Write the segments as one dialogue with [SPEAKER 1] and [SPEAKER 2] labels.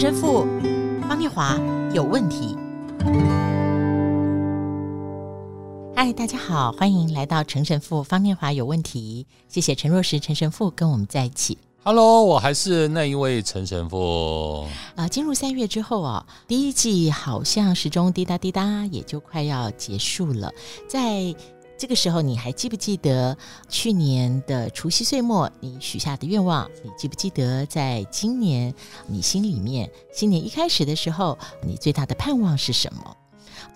[SPEAKER 1] 陈神父方念华有问题。嗨，大家好，欢迎来到陈神父方念华有问题。谢谢陈若石陈神父跟我们在一起。
[SPEAKER 2] Hello，我还是那一位陈神父。
[SPEAKER 1] 啊、呃，进入三月之后啊，第一季好像时钟滴答滴答，也就快要结束了。在这个时候，你还记不记得去年的除夕岁末你许下的愿望？你记不记得在今年你心里面新年一开始的时候，你最大的盼望是什么？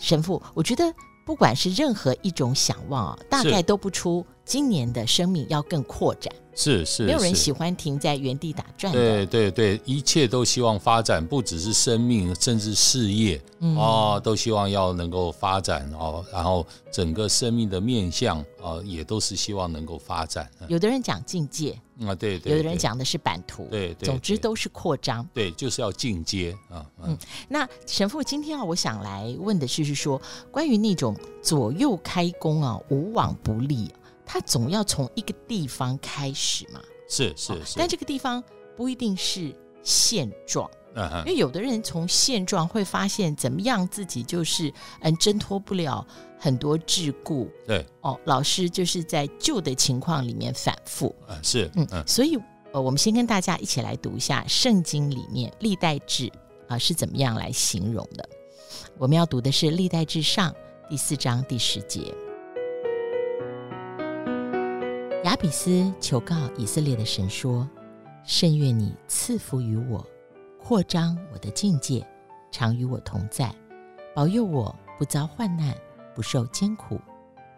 [SPEAKER 1] 神父，我觉得不管是任何一种想望啊，大概都不出今年的生命要更扩展。
[SPEAKER 2] 是是，
[SPEAKER 1] 没有人喜欢停在原地打转。
[SPEAKER 2] 对对对，一切都希望发展，不只是生命，甚至事业，嗯、哦，都希望要能够发展哦。然后整个生命的面向啊、哦，也都是希望能够发展。
[SPEAKER 1] 有的人讲境界
[SPEAKER 2] 啊，对，对对，
[SPEAKER 1] 有的人讲的是版图，
[SPEAKER 2] 对，对对，
[SPEAKER 1] 总之都是扩张。
[SPEAKER 2] 对，就是要进阶啊。嗯，
[SPEAKER 1] 那神父今天啊，我想来问的是，是说关于那种左右开弓啊，无往不利。他总要从一个地方开始嘛，
[SPEAKER 2] 是是是，
[SPEAKER 1] 但这个地方不一定是现状，嗯，因为有的人从现状会发现怎么样自己就是嗯挣脱不了很多桎梏，
[SPEAKER 2] 对。
[SPEAKER 1] 哦，老师就是在旧的情况里面反复，
[SPEAKER 2] 嗯是
[SPEAKER 1] 嗯，所以呃我们先跟大家一起来读一下圣经里面历代志啊是怎么样来形容的，我们要读的是历代志上第四章第十节。比斯求告以色列的神说：“甚愿你赐福于我，扩张我的境界，常与我同在，保佑我不遭患难，不受艰苦。”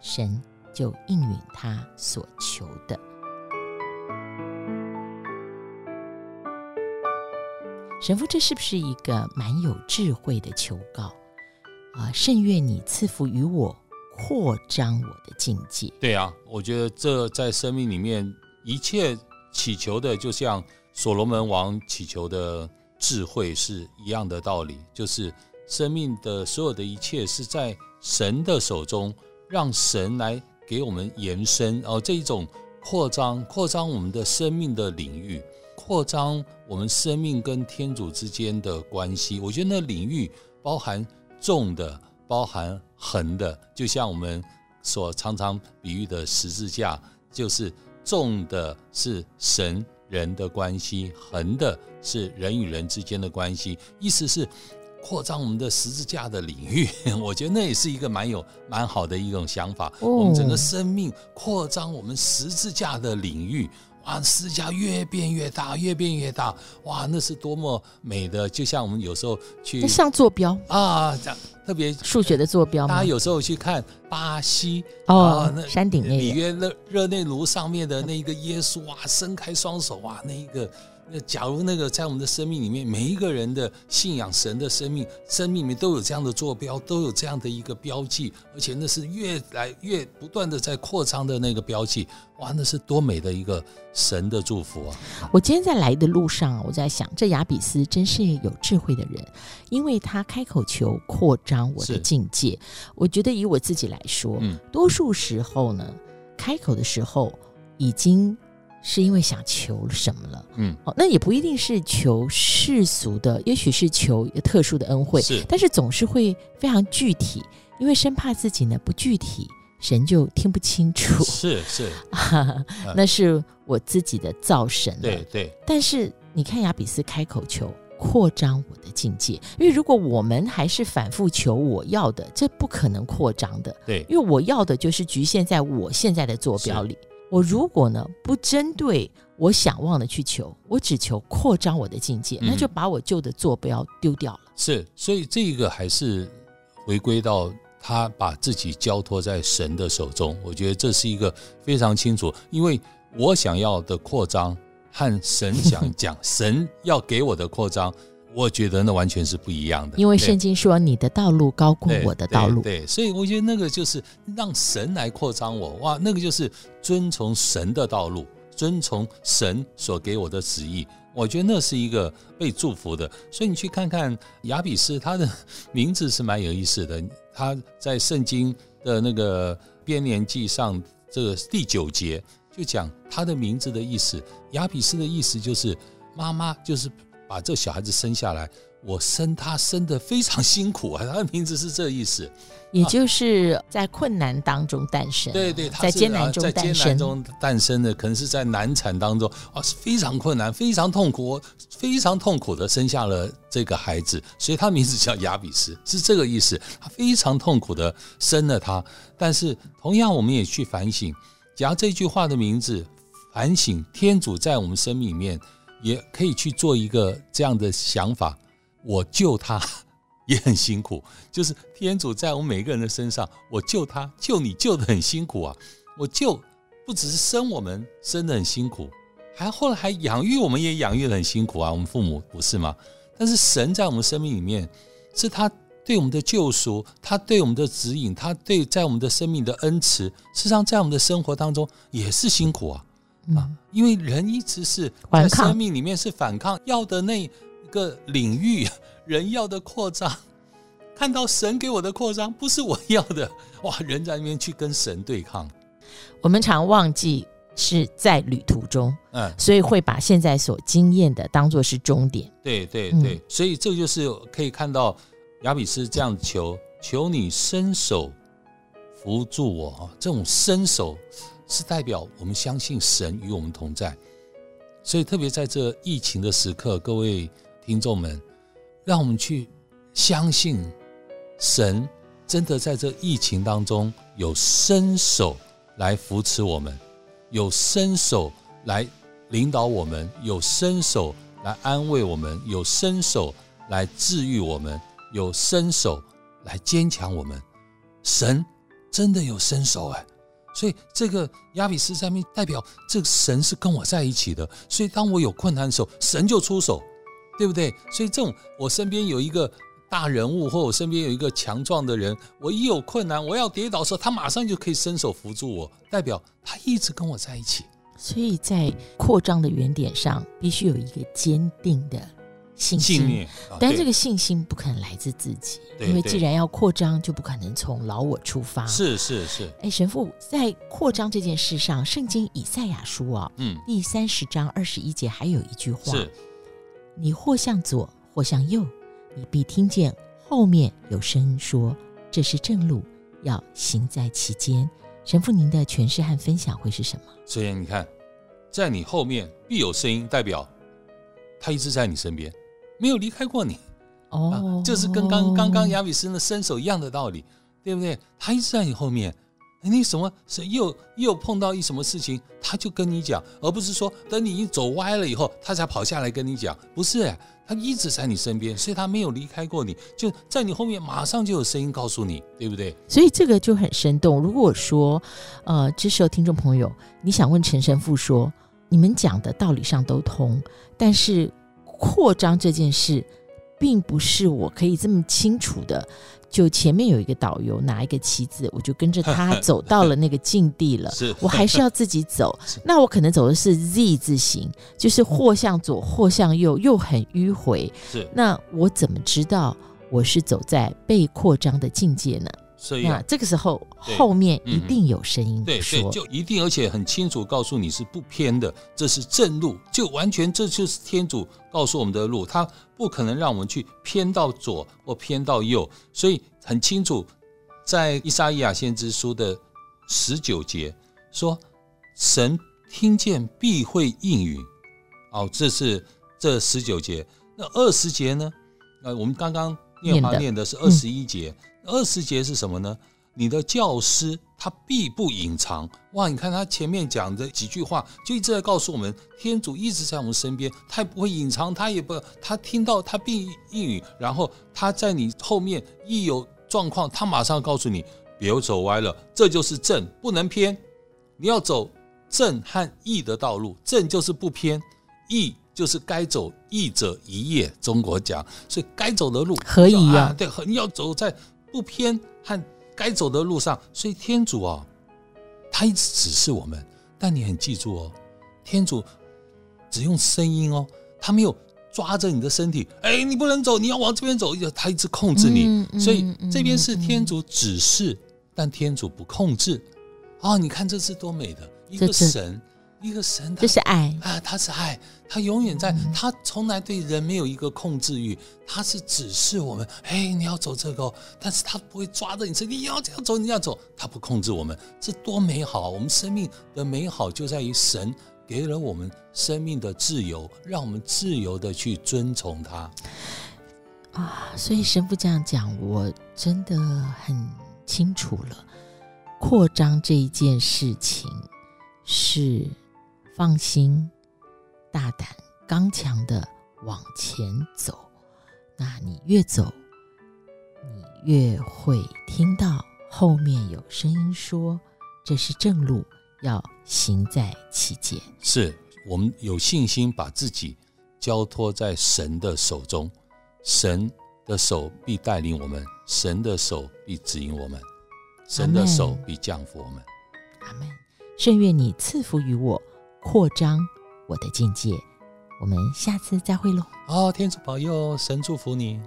[SPEAKER 1] 神就应允他所求的。神父，这是不是一个蛮有智慧的求告啊？甚愿你赐福于我。扩张我的境界。
[SPEAKER 2] 对啊，我觉得这在生命里面一切祈求的，就像所罗门王祈求的智慧是一样的道理，就是生命的所有的一切是在神的手中，让神来给我们延伸哦，这一种扩张，扩张我们的生命的领域，扩张我们生命跟天主之间的关系。我觉得那领域包含重的。包含横的，就像我们所常常比喻的十字架，就是重的是神人的关系，横的是人与人之间的关系。意思是扩张我们的十字架的领域，我觉得那也是一个蛮有蛮好的一种想法。我们整个生命扩张我们十字架的领域。哇，十字架越变越大，越变越大，哇，那是多么美的！就像我们有时候去，
[SPEAKER 1] 像坐标
[SPEAKER 2] 啊，这样特别
[SPEAKER 1] 数学的坐标。
[SPEAKER 2] 大家有时候去看巴西
[SPEAKER 1] 哦，那山顶那
[SPEAKER 2] 里约热热内卢上面的那个耶稣哇，伸开双手哇，那一个。那假如那个在我们的生命里面，每一个人的信仰神的生命，生命里面都有这样的坐标，都有这样的一个标记，而且那是越来越不断的在扩张的那个标记，哇，那是多美的一个神的祝福啊！
[SPEAKER 1] 我今天在来的路上，我在想，这亚比斯真是有智慧的人，因为他开口求扩张我的境界。我觉得以我自己来说，嗯，多数时候呢，开口的时候已经。是因为想求什么了？嗯，哦，那也不一定是求世俗的，也许是求特殊的恩惠。
[SPEAKER 2] 是，
[SPEAKER 1] 但是总是会非常具体，因为生怕自己呢不具体，神就听不清楚。
[SPEAKER 2] 是是，
[SPEAKER 1] 那是我自己的造神。
[SPEAKER 2] 对对。
[SPEAKER 1] 但是你看亚比斯开口求扩张我的境界，因为如果我们还是反复求我要的，这不可能扩张的。
[SPEAKER 2] 对，
[SPEAKER 1] 因为我要的就是局限在我现在的坐标里。我如果呢不针对我想望的去求，我只求扩张我的境界，那就把我旧的坐标丢掉了。
[SPEAKER 2] 是，所以这个还是回归到他把自己交托在神的手中。我觉得这是一个非常清楚，因为我想要的扩张和神想 讲神要给我的扩张。我觉得那完全是不一样的，
[SPEAKER 1] 因为圣经说你的道路高过我的道路，
[SPEAKER 2] 对，对，对，所以我觉得那个就是让神来扩张我，哇，那个就是遵从神的道路，遵从神所给我的旨意，我觉得那是一个被祝福的。所以你去看看亚比斯，他的名字是蛮有意思的，他在圣经的那个编年记上这个第九节就讲他的名字的意思，亚比斯的意思就是妈妈，就是。把这小孩子生下来。我生他生的非常辛苦啊，他的名字是这意思，
[SPEAKER 1] 也就是在困难当中诞生，啊。
[SPEAKER 2] 对对，
[SPEAKER 1] 在艰难中诞生，
[SPEAKER 2] 在艰难中诞生的，可能是在难产当中啊，是非常困难、非常痛苦、非常痛苦的生下了这个孩子，所以他名字叫亚比斯，是这个意思。他非常痛苦的生了他，但是同样，我们也去反省，假如这句话的名字反省天主在我们生命里面，也可以去做一个这样的想法。我救他 也很辛苦，就是天主在我们每个人的身上，我救他救你救得很辛苦啊！我救不只是生我们生得很辛苦，还后来还养育我们也养育得很辛苦啊！我们父母不是吗？但是神在我们生命里面，是他对我们的救赎，他对我们的指引，他对在我们的生命的恩慈，事实上在我们的生活当中也是辛苦啊！啊，因为人一直是在生命里面是反抗要的那。个领域，人要的扩张，看到神给我的扩张不是我要的，哇！人在那边去跟神对抗。
[SPEAKER 1] 我们常忘记是在旅途中，嗯，所以会把现在所经验的当做是终点。
[SPEAKER 2] 对对对，嗯、所以这就是可以看到亚比斯这样求，求你伸手扶住我啊！这种伸手是代表我们相信神与我们同在，所以特别在这疫情的时刻，各位。听众们，让我们去相信神真的在这疫情当中有伸手来扶持我们，有伸手来领导我们，有伸手来安慰我们，有伸手来治愈我们，有伸手来坚强我们。神真的有伸手哎，所以这个亚比斯在面代表这个神是跟我在一起的，所以当我有困难的时候，神就出手。对不对？所以这种我身边有一个大人物，或我身边有一个强壮的人，我一有困难，我要跌倒的时候，他马上就可以伸手扶住我，代表他一直跟我在一起。
[SPEAKER 1] 所以在扩张的原点上，必须有一个坚定的信心。信念，啊，但这个信心不可能来自自己，因为既然要扩张，就不可能从老我出发。
[SPEAKER 2] 是是是。
[SPEAKER 1] 哎，神父在扩张这件事上，圣经以赛亚书啊，嗯，第三十章二十一节还有一句话。是。你或向左，或向右，你必听见后面有声音说：“这是正路，要行在其间。”神父，您的诠释和分享会是什么？
[SPEAKER 2] 所以你看，在你后面必有声音，代表他一直在你身边，没有离开过你。哦，这、就是跟刚刚刚亚比斯的伸手一样的道理，对不对？他一直在你后面。你什么是又又碰到一什么事情，他就跟你讲，而不是说等你一走歪了以后，他才跑下来跟你讲。不是，哎，他一直在你身边，所以他没有离开过你，就在你后面，马上就有声音告诉你，对不对？
[SPEAKER 1] 所以这个就很生动。如果说，呃，这时候听众朋友，你想问陈神父说，你们讲的道理上都通，但是扩张这件事，并不是我可以这么清楚的。就前面有一个导游拿一个旗子，我就跟着他走到了那个境地了。是，我还是要自己走。那我可能走的是 Z 字形，就是或向左或向右，又很迂回。是，那我怎么知道我是走在被扩张的境界呢？所以、啊，那这个时候后面一定有声音说，
[SPEAKER 2] 对，对，就一定而且很清楚告诉你是不偏的，这是正路，就完全这就是天主告诉我们的路，他不可能让我们去偏到左或偏到右，所以很清楚，在伊撒意亚先知书的十九节说，神听见必会应允，哦，这是这十九节，那二十节呢？呃，我们刚刚念华念的是二十一节。二十节是什么呢？你的教师他必不隐藏。哇，你看他前面讲的几句话，就一直在告诉我们，天主一直在我们身边，他也不会隐藏，他也不，他听到他必应允，然后他在你后面一有状况，他马上告诉你，别走歪了，这就是正，不能偏。你要走正和义的道路，正就是不偏，义就是该走义者一也。中国讲，所以该走的路
[SPEAKER 1] 可以啊，
[SPEAKER 2] 对，你要走在。不偏和该走的路上，所以天主啊，他一直指示我们。但你很记住哦，天主只用声音哦，他没有抓着你的身体。哎，你不能走，你要往这边走，他一直控制你。所以这边是天主指示，但天主不控制。啊、哦，你看这是多美的一个神，一个神，
[SPEAKER 1] 这是爱
[SPEAKER 2] 啊，他是爱，他永远在，嗯、他从来对人没有一个控制欲，他是指示我们，哎，你要走这个，但是他不会抓着你说你要这样走，你要走，他不控制我们，这多美好！我们生命的美好就在于神给了我们生命的自由，让我们自由的去遵从他。
[SPEAKER 1] 啊，所以神父这样讲，我真的很清楚了，扩张这一件事情是。放心，大胆、刚强的往前走。那你越走，你越会听到后面有声音说：“这是正路，要行在其间。”
[SPEAKER 2] 是我们有信心把自己交托在神的手中，神的手必带领我们，神的手必指引我们，神的手必降服我们。
[SPEAKER 1] 阿门。圣愿你赐福于我。扩张我的境界，我们下次再会喽。
[SPEAKER 2] 好，天主保佑，神祝福你。